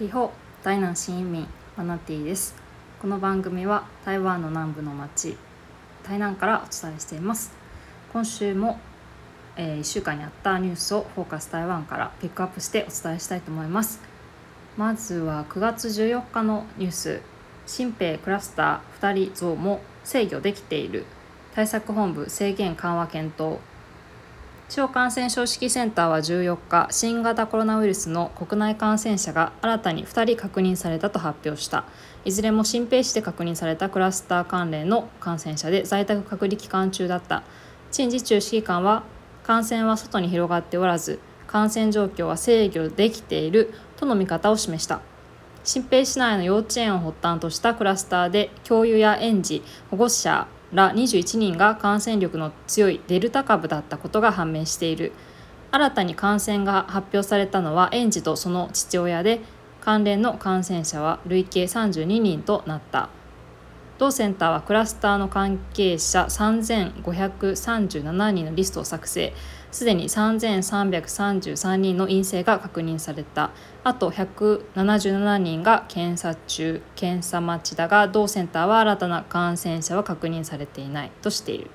リホ大南新移民マナティです。この番組は台湾の南部の町台南からお伝えしています。今週も、えー、1週間にあったニュースをフォーカス台湾からピックアップしてお伝えしたいと思います。まずは9月14日のニュース。新兵クラスター2人増も制御できている。対策本部制限緩和検討。地方感染症指揮センターは14日新型コロナウイルスの国内感染者が新たに2人確認されたと発表した。いずれも新兵市で確認されたクラスター関連の感染者で在宅隔離期間中だった。陳時中指揮官は感染は外に広がっておらず感染状況は制御できているとの見方を示した。新平市内の幼稚園を発端としたクラスターで教諭や園児保護者ら21人が感染力の強いデルタ株だったことが判明している。新たに感染が発表されたのは園児とその父親で関連の感染者は累計32人となった。同センターはクラスターの関係者3537人のリストを作成。すでに3333人の陰性が確認された。あと177人が検査中検査待ちだが同センターは新たな感染者は確認されていない。としている。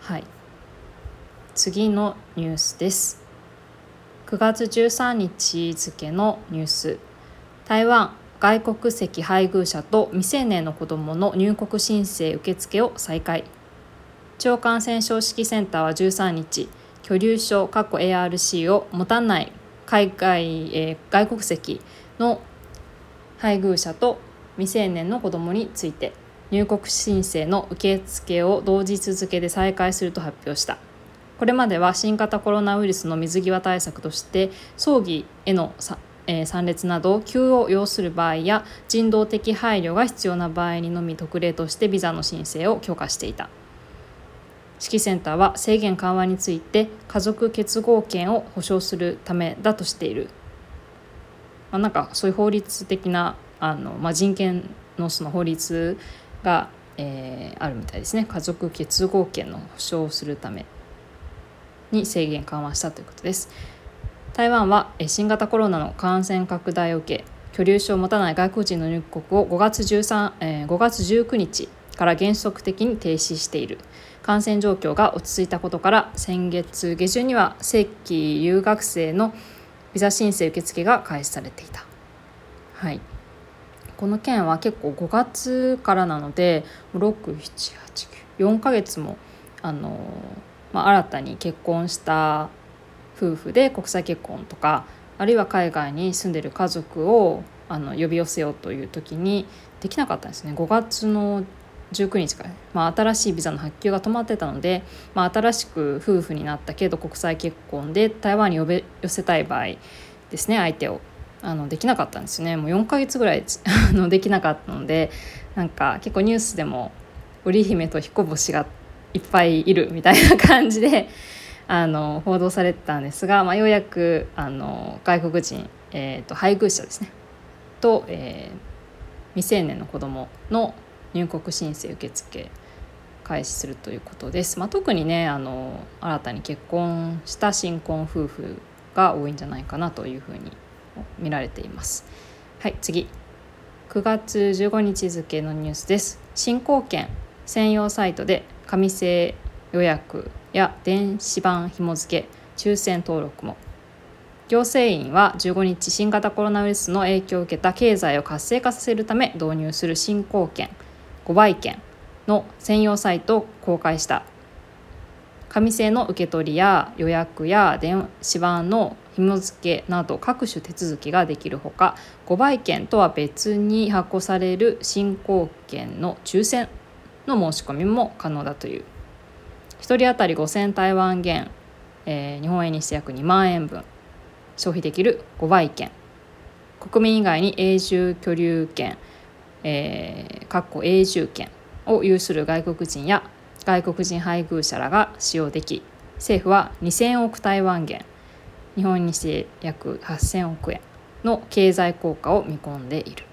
はい。次のニュースです。9月13日付のニュース。台湾外国籍配偶者と未成年の子どもの入国申請受付を再開。腸感染症指揮センターは13日居留証 ARC を持たない海外、えー、外国籍の配偶者と未成年の子どもについて入国申請の受付を同日付で再開すると発表したこれまでは新型コロナウイルスの水際対策として葬儀へのえ参列など急を要する場合や人道的配慮が必要な場合にのみ特例としてビザの申請を許可していた。指揮センターは制限緩和について家族結合権を保障するためだとしている、まあ、なんかそういう法律的なあの、まあ、人権のその法律が、えー、あるみたいですね。家族結合権の保障をするために制限緩和したということです。台湾は新型コロナの感染拡大を受け居留証を持たない外国人の入国を5月 ,13、えー、5月19日から原則的に停止している。感染状況が落ち着いたことから先月下旬には正規留学生のビザ申請受付が開始されていた。はい、この件は結構5月からなので6789 4ヶ月もあの、まあ、新たに結婚した夫婦で国際結婚とかあるいは海外に住んでる家族をあの呼び寄せようという時にできなかったんですね。5月の19日か。ら、まあ、新しいビザの発給が止まってたので、まあ、新しく夫婦になったけど国際結婚で台湾に呼べ寄せたい場合ですね相手をあのできなかったんですね。もう4ヶ月ぐらいのできなかったのでなんか結構ニュースでも織姫と彦星がいっぱいいるみたいな感じであの報道されてたんですが、まあ、ようやくあの外国人、えーと、配偶者ですね。と、えー、未成年の子供の入国申請受付開始するということです。まあ、特にねあの新たに結婚した新婚夫婦が多いんじゃないかなというふうに見られています。はい次9月15日付のニュースです。新興券専用サイトで紙製予約や電子版紐付け抽選登録も行政院は15日新型コロナウイルスの影響を受けた経済を活性化させるため導入する新興券5倍券の専用サイトを公開した紙製の受け取りや予約や電子版の紐付けなど各種手続きができるほか5倍券とは別に発行される新興券の抽選の申し込みも可能だという。1人当たり5000台湾元、えー、日本円にして約2万円分消費できる5倍券国民以外に永住居留権。えー、かっこ永住権を有する外国人や外国人配偶者らが使用でき政府は2000億台湾元日本にして約8000億円の経済効果を見込んでいる。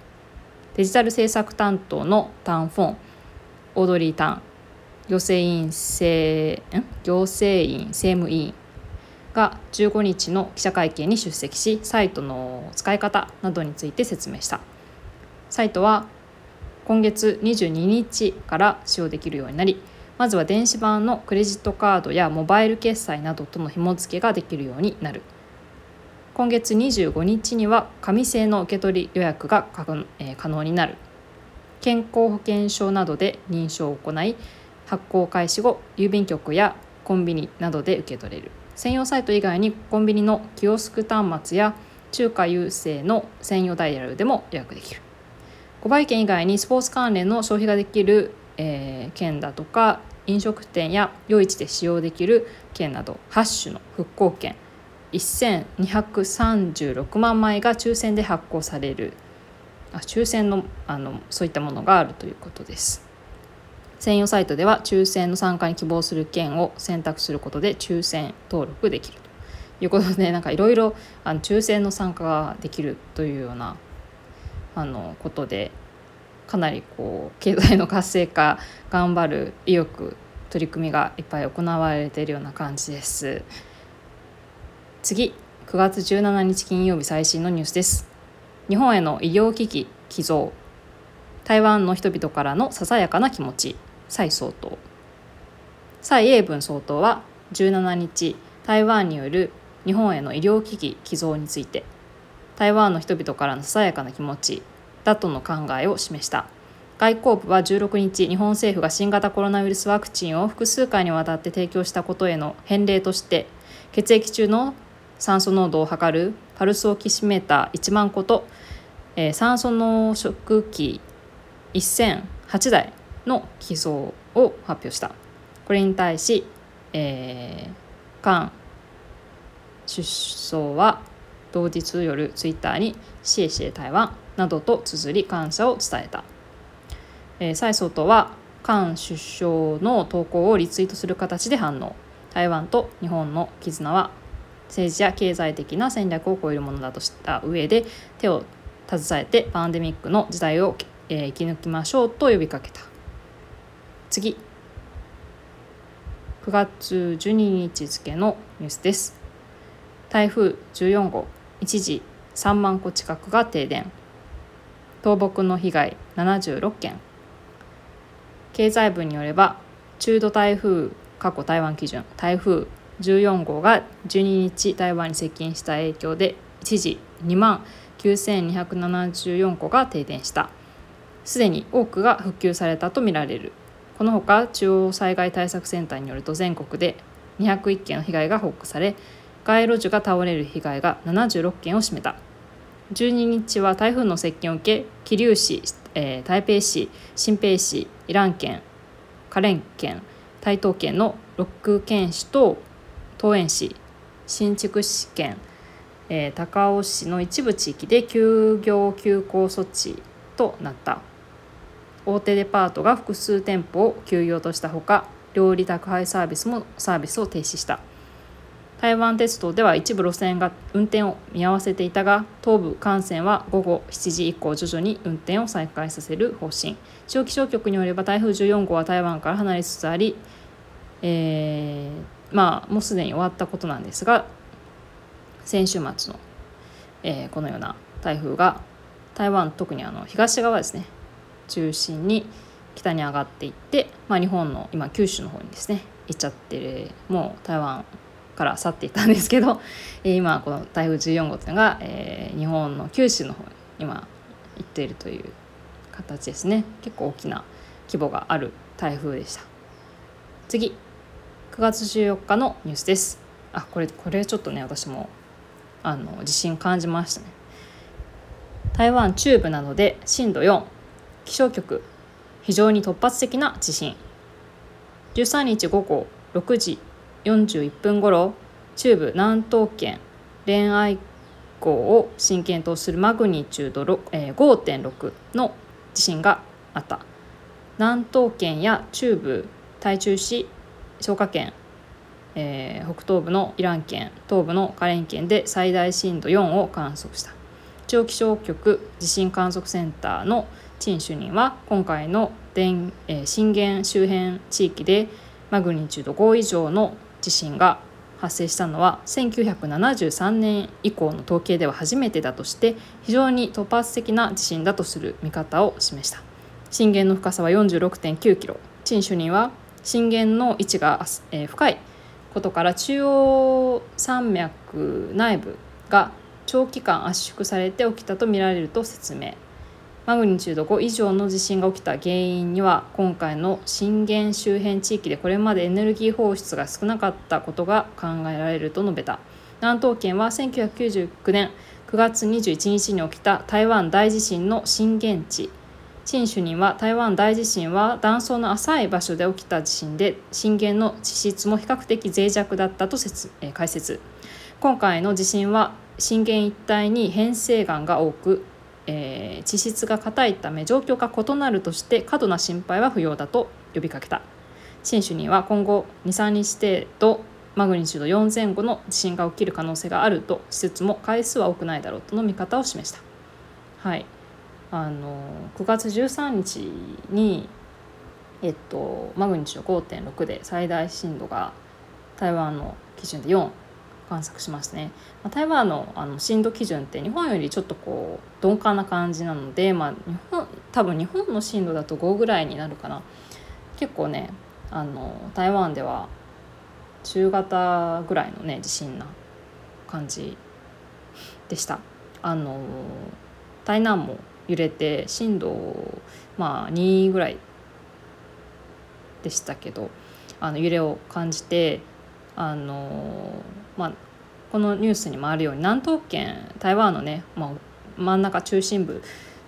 デジタル政策担当のタン・フォンオードリー・タン行政院政行政院政務委員が15日の記者会見に出席しサイトの使い方などについて説明した。サイトは今月22日から使用できるようになりまずは電子版のクレジットカードやモバイル決済などとの紐付けができるようになる。今月25日には紙製の受け取り予約が可能になる。健康保険証などで認証を行い発行開始後郵便局やコンビニなどで受け取れる。専用サイト以外にコンビニのキオスク端末や中華郵政の専用ダイヤルでも予約できる。5倍券以外にスポーツ関連の消費ができる、えー、券だとか飲食店や夜市で使用できる券など8種の復興券1236万枚が抽選で発行される。あ抽選のあのそういったものがあるということです。専用サイトでは抽選の参加に希望する券を選択することで抽選登録できるということでなんかいろいろ抽選の参加ができるというようなあのことでかなりこう経済の活性化頑張る意欲取り組みがいっぱい行われているような感じです。次9月17日金曜日最新のニュースです。日本への医療機器寄贈。台湾の人々からのささやかな気持ち蔡総統。蔡英文総統は17日台湾による日本への医療機器寄贈について台湾の人々からのささやかな気持ちだとの考えを示した。外交部は16日日本政府が新型コロナウイルスワクチンを複数回にわたって提供したことへの返礼として血液中の酸素濃度を測るパルスオキシメーター1万個と、えー、酸素濃縮器1008台の寄贈を発表した。これに対し、えー、菅首相は同日夜ツイッターに「シエシエ台湾」などと綴り感謝を伝えた、えー、蔡総統は菅首相の投稿をリツイートする形で反応。台湾と日本の絆は政治や経済的な戦略を超えるものだとした上で手を携えてパンデミックの時代を、え生き抜きましょうと呼びかけた。次。9月12日付のニュースです。台風14号。一時3万戸近くが停電。倒木の被害76件。経済部によれば中度台風過去台湾基準台風14号が12日台湾に接近した影響で一時2万9274戸が停電した。すでに多くが復旧されたとみられる。このほか中央災害対策センターによると全国で201件の被害が報告され街路樹が倒れる被害が76件を占めた。12日は台風の接近を受け桐生市、えー、台北市新北市イラン県花蓮県台東県の6県市と桃園市新築市県、えー、高尾市の一部地域で休業休校措置となった。大手デパートが複数店舗を休業としたほか料理宅配サービスもサービスを停止した。台湾鉄道では一部路線が運転を見合わせていたが東部幹線は午後7時以降徐々に運転を再開させる方針。地方気象局によれば台風14号は台湾から離れつつあり、えーまあもうすでに終わったことなんですが先週末の、えー、このような台風が台湾特にあの東側ですね中心に北に上がっていって、まあ、日本の今九州の方にですね行っちゃってるもう台湾から去っていたんですけど、今この台風14号っていうのが、えー、日本の九州の方に今行っているという形ですね。結構大きな規模がある台風でした。次9月14日のニュースです。あこれこれちょっとね私もあの地震感じましたね。台湾中部などで震度4気象局非常に突発的な地震。13日午後6時41分ごろ中部南東県恋愛港を震源とするマグニチュードえー、5.6の地震があった。南東県や中部台中市消火圏、えー、北東部のイラン県東部のカレン県で最大震度4を観測した。地方気象局地震観測センターの陳主任は今回の電、えー、震源周辺地域でマグニチュード5以上の地震が発生したのは1973年以降の統計では初めてだとして非常に突発的な地震だとする見方を示した。震源の深さは46.9キロ。陳主任は震源の位置が、深いことから中央山脈内部が長期間圧縮されて起きたとみられると説明。マグニチュード5以上の地震が起きた原因には今回の震源周辺地域でこれまでエネルギー放出が少なかったことが考えられると述べた。南東県は1999年9月21日に起きた台湾大地震の震源地。陳主任は台湾大地震は断層の浅い場所で起きた地震で震源の地質も比較的脆弱だったと説、えー、解説。今回の地震は震源一帯に変成岩が多くえー、地質が硬いため状況が異なるとして過度な心配は不要だと呼びかけた。新種には今後23日程度マグニチュード4前後の地震が起きる可能性があるとしつつも回数は多くないだろうとの見方を示した。はい。あの9月13日に、えっと、マグニチュード5.6で最大震度が台湾の基準で4観測しますね、まあ、台湾のあの震度基準って日本よりちょっとこう鈍感な感じなので、まあ、日本多分日本の震度だと5ぐらいになるかな。結構ねあの台湾では中型ぐらいのね地震な感じでした。あの台南も揺れて震度まあ2ぐらいでしたけどあの揺れを感じてあのまあ、このニュースにもあるように南東圏台湾のね、まあ、真ん中中心部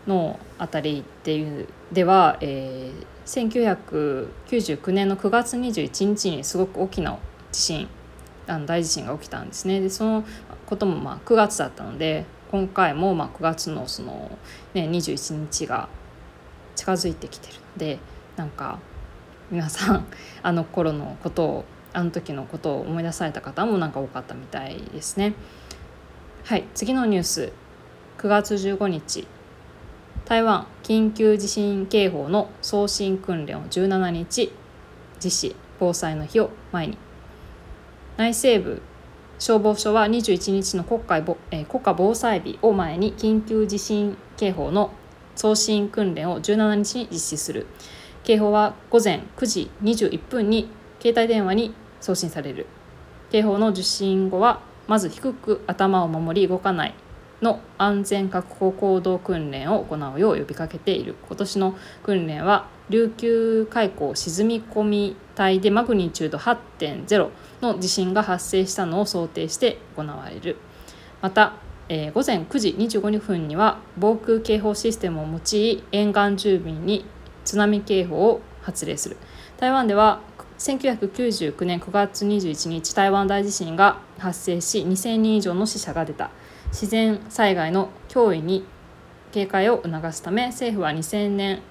の辺りっていうでは、えー、1999年の9月21日にすごく大きな地震あの大地震が起きたんですね。でそのこともまあ9月だったので今回もまあ9月のその、ね、21日が近づいてきてるのでなんか皆さんあの頃のことをあの時のことを思い出された方もなんか多かったみたいですね。はい次のニュース。9月15日。台湾緊急地震警報の送信訓練を17日。実施防災の日を前に。内政部。消防署は21日の国会え国家防災日を前に緊急地震警報の送信訓練を17日に実施する。警報は午前9時21分に携帯電話に送信される。警報の受信後はまず低く頭を守り動かないの安全確保行動訓練を行うよう呼びかけている。今年の訓練は琉球海溝沈み込み帯でマグニチュード8.0の地震が発生したのを想定して行われる。また、えー、午前9時25分には防空警報システムを用い沿岸住民に津波警報を発令する。台湾では1999年9月21日台湾大地震が発生し2000人以上の死者が出た自然災害の脅威に警戒を促すため政府は2000年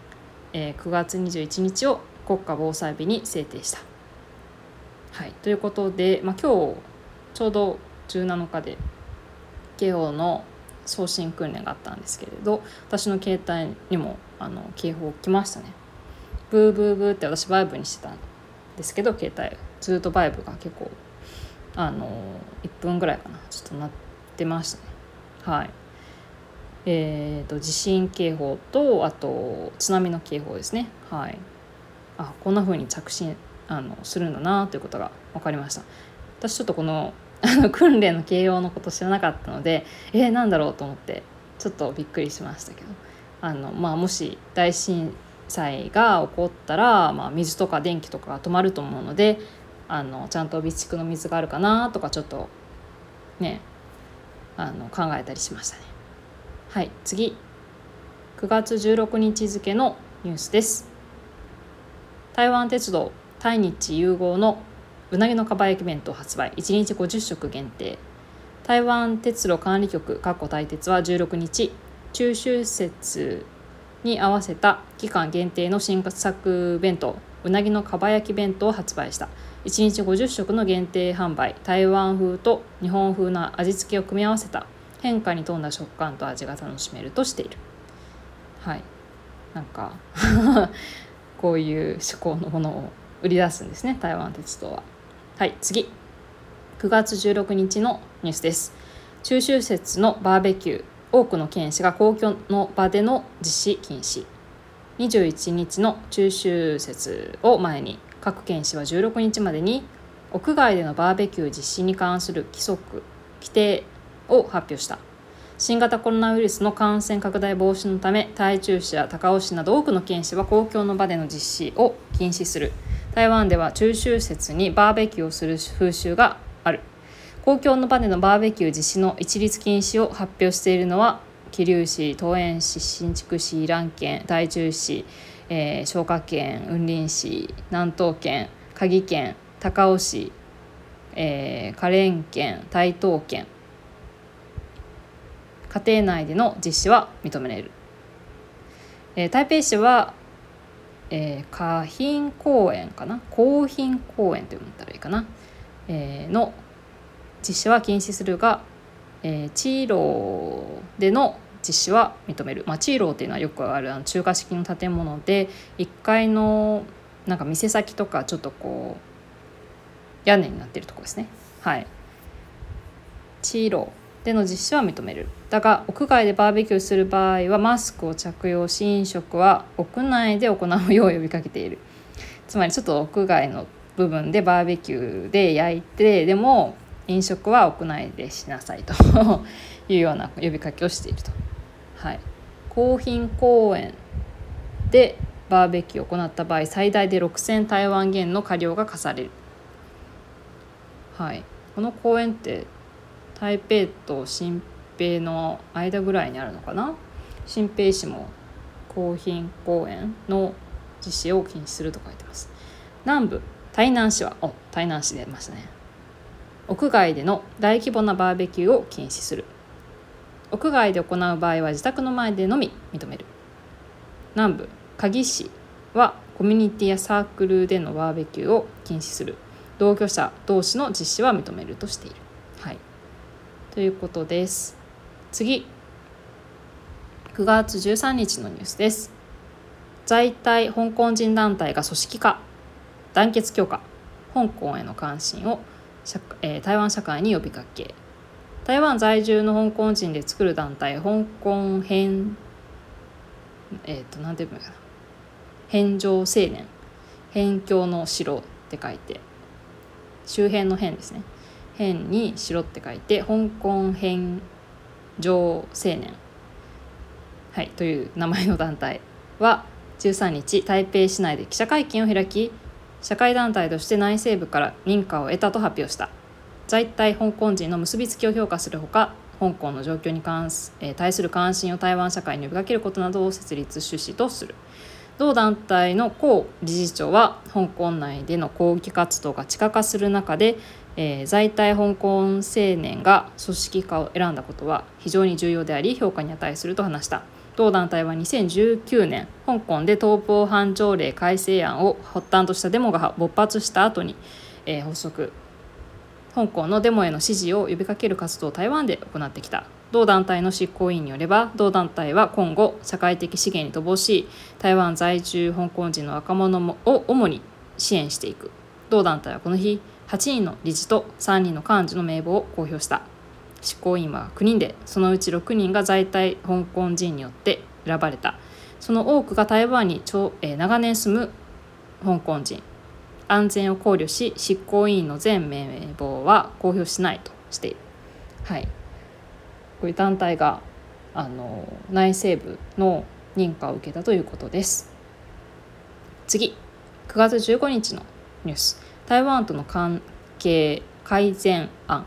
9月21日を国家防災日に制定した。はい、ということで、まあ、今日ちょうど17日で警報の送信訓練があったんですけれど私の携帯にもあの警報来ましたね。ブーブーブーって私バイブにしてたですけど携帯。ずっとバイブが結構あの1分ぐらいかな。ちょっとなってましたね。はい。えーと、地震警報とあと津波の警報ですね。はい。あこんな風に着信あのするんだなということが分かりました。私ちょっとこの あの訓練の形容のこと知らなかったのでえー、なんだろうと思ってちょっとびっくりしましたけど。あの、まあ、もし大震災が起こったら、まあ、水とか電気とかが止まると思うのであのちゃんと備蓄の水があるかなとかちょっとねあの考えたりしましたね。はい次9月16日付のニュースです。台湾鉄道対日融合のうなぎのかば焼き弁当発売1日50食限定台湾鉄路管理局台鉄は16日中秋節に合わせた期間限定の新作弁当うなぎのかば焼き弁当を発売した。1日50食の限定販売台湾風と日本風な味付けを組み合わせた変化に富んだ食感と味が楽しめるとしている。はい。なんか こういう趣向のものを売り出すんですね台湾鉄道は。はい次。9 9月16日のニュースです。中秋節のバーベキュー。多くの県市が公共の場での実施禁止。21日の中秋節を前に各県市は16日までに屋外でのバーベキュー実施に関する規則規定を発表した。新型コロナウイルスの感染拡大防止のため台中市や高雄市など多くの県市は公共の場での実施を禁止する。台湾では中秋節にバーベキューをする風習がある。公共の場でのバーベキュー実施の一律禁止を発表しているのは桐生市桃園市新築市蘭県台中市、えー、彰化県雲林市南東県嘉義県高雄市、えー、花蓮県台東県家庭内での実施は認められる、えー、台北市は、えー、花浜公園かな？高浜公園と読んだらいいかな、えー、の実施は禁止するが、えー、チーローでの実施は認める、まあ、チーローっていうのはよくあるあの中華式の建物で1階のなんか店先とかちょっとこう屋根になってるとこですね。はい。チーローでの実施は認める。だが屋外でバーベキューする場合はマスクを着用し飲食は屋内で行うよう呼びかけている。つまりちょっと屋外の部分でバーベキューで焼いてでも飲食は屋内でしなさいというような呼びかけをしていると。はい、高浜公園でバーベキューを行った場合最大で6,000台湾元の過料が課される。はい、この公園って台北と新平の間ぐらいにあるのかな？新平市も高浜公園の実施を禁止すると書いてます。南部台南市はお台南市出ましたね。屋外での大規模なバーベキューを禁止する。屋外で行う場合は自宅の前でのみ認める。南部鍵市はコミュニティやサークルでのバーベキューを禁止する。同居者同士の実施は認めるとしている。はい、ということです。次。9月13日のニュースです。在台香港人団体が組織化。団結強化。香港への関心を、えー、台湾社会に呼びかけ。台湾在住の香港人で作る団体香港返えっ、ー、と何て言うのかな。返上青年。辺境の城って書いて。周辺の辺ですね。辺に城って書いて香港返上青年、はい、という名前の団体は13日台北市内で記者会見を開き社会団体として内政部から認可を得たと発表した。在台香港人の結びつきを評価するほか香港の状況に関す、えー、対する関心を台湾社会に呼びかけることなどを設立趣旨とする。同団体の江理事長は香港内での抗議活動が地下化する中でえー、在台香港青年が組織化を選んだことは非常に重要であり評価に値すると話した。同団体は2019年香港で逃亡犯条例改正案を発端としたデモが勃発した後に、えー、発足。香港のデモへの支持を呼びかける活動を台湾で行ってきた。同団体の執行委員によれば同団体は今後社会的資源に乏しい台湾在住香港人の若者を主に支援していく。同団体はこの日8人の理事と3人の幹事の名簿を公表した。執行委員は9人でそのうち6人が在台香港人によって選ばれた。その多くが台湾に長、え長年住む香港人。安全を考慮し執行委員の全名簿は公表しないとして。いるはい。こういう団体があの内政部の認可を受けたということです。次。9月15日のニュース。台湾との関係改善案。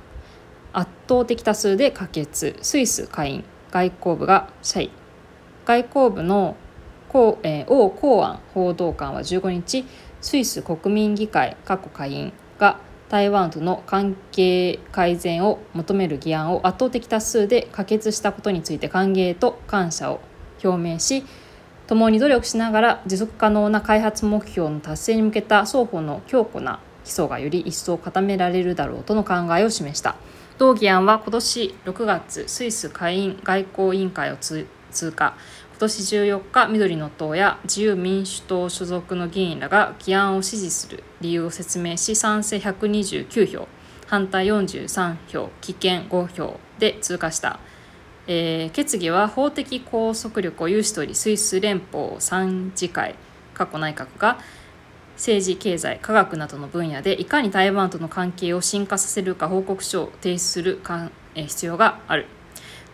圧倒的多数で可決。スイス下院。外交部が謝意外交部の王、えー、王公安報道官は15日スイス国民議会過去下院が台湾との関係改善を求める議案を圧倒的多数で可決したことについて歓迎と感謝を表明し共に努力しながら持続可能な開発目標の達成に向けた双方の強固な基礎がより一層固められるだろうとの考えを示した。同議案は今年6月スイス下院外交委員会を通過。今年14日緑の党や自由民主党所属の議員らが議案を支持する。理由を説明し賛成129票反対43票棄権5票で通過した、えー、決議は法的拘束力を有しておりスイス連邦参事会過去内閣が政治経済科学などの分野でいかに台湾との関係を深化させるか報告書を提出する必要がある。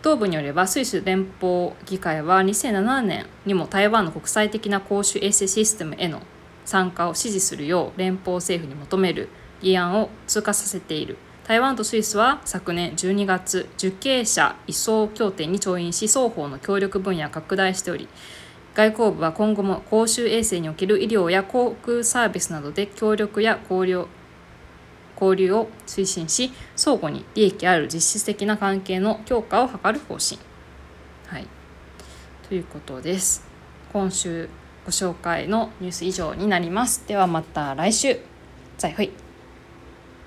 同部によればスイス連邦議会は2007年にも台湾の国際的な公衆衛生システムへの参加を支持するよう連邦政府に求める議案を通過させている。台湾とスイスは昨年12月受刑者移送協定に調印し双方の協力分野を拡大しており外交部は今後も公衆衛生における医療や航空サービスなどで協力や交流交流を推進し相互に利益ある実質的な関係の強化を図る方針。はい、ということです。今週ご紹介のニュース以上になります。ではまた来週。再会。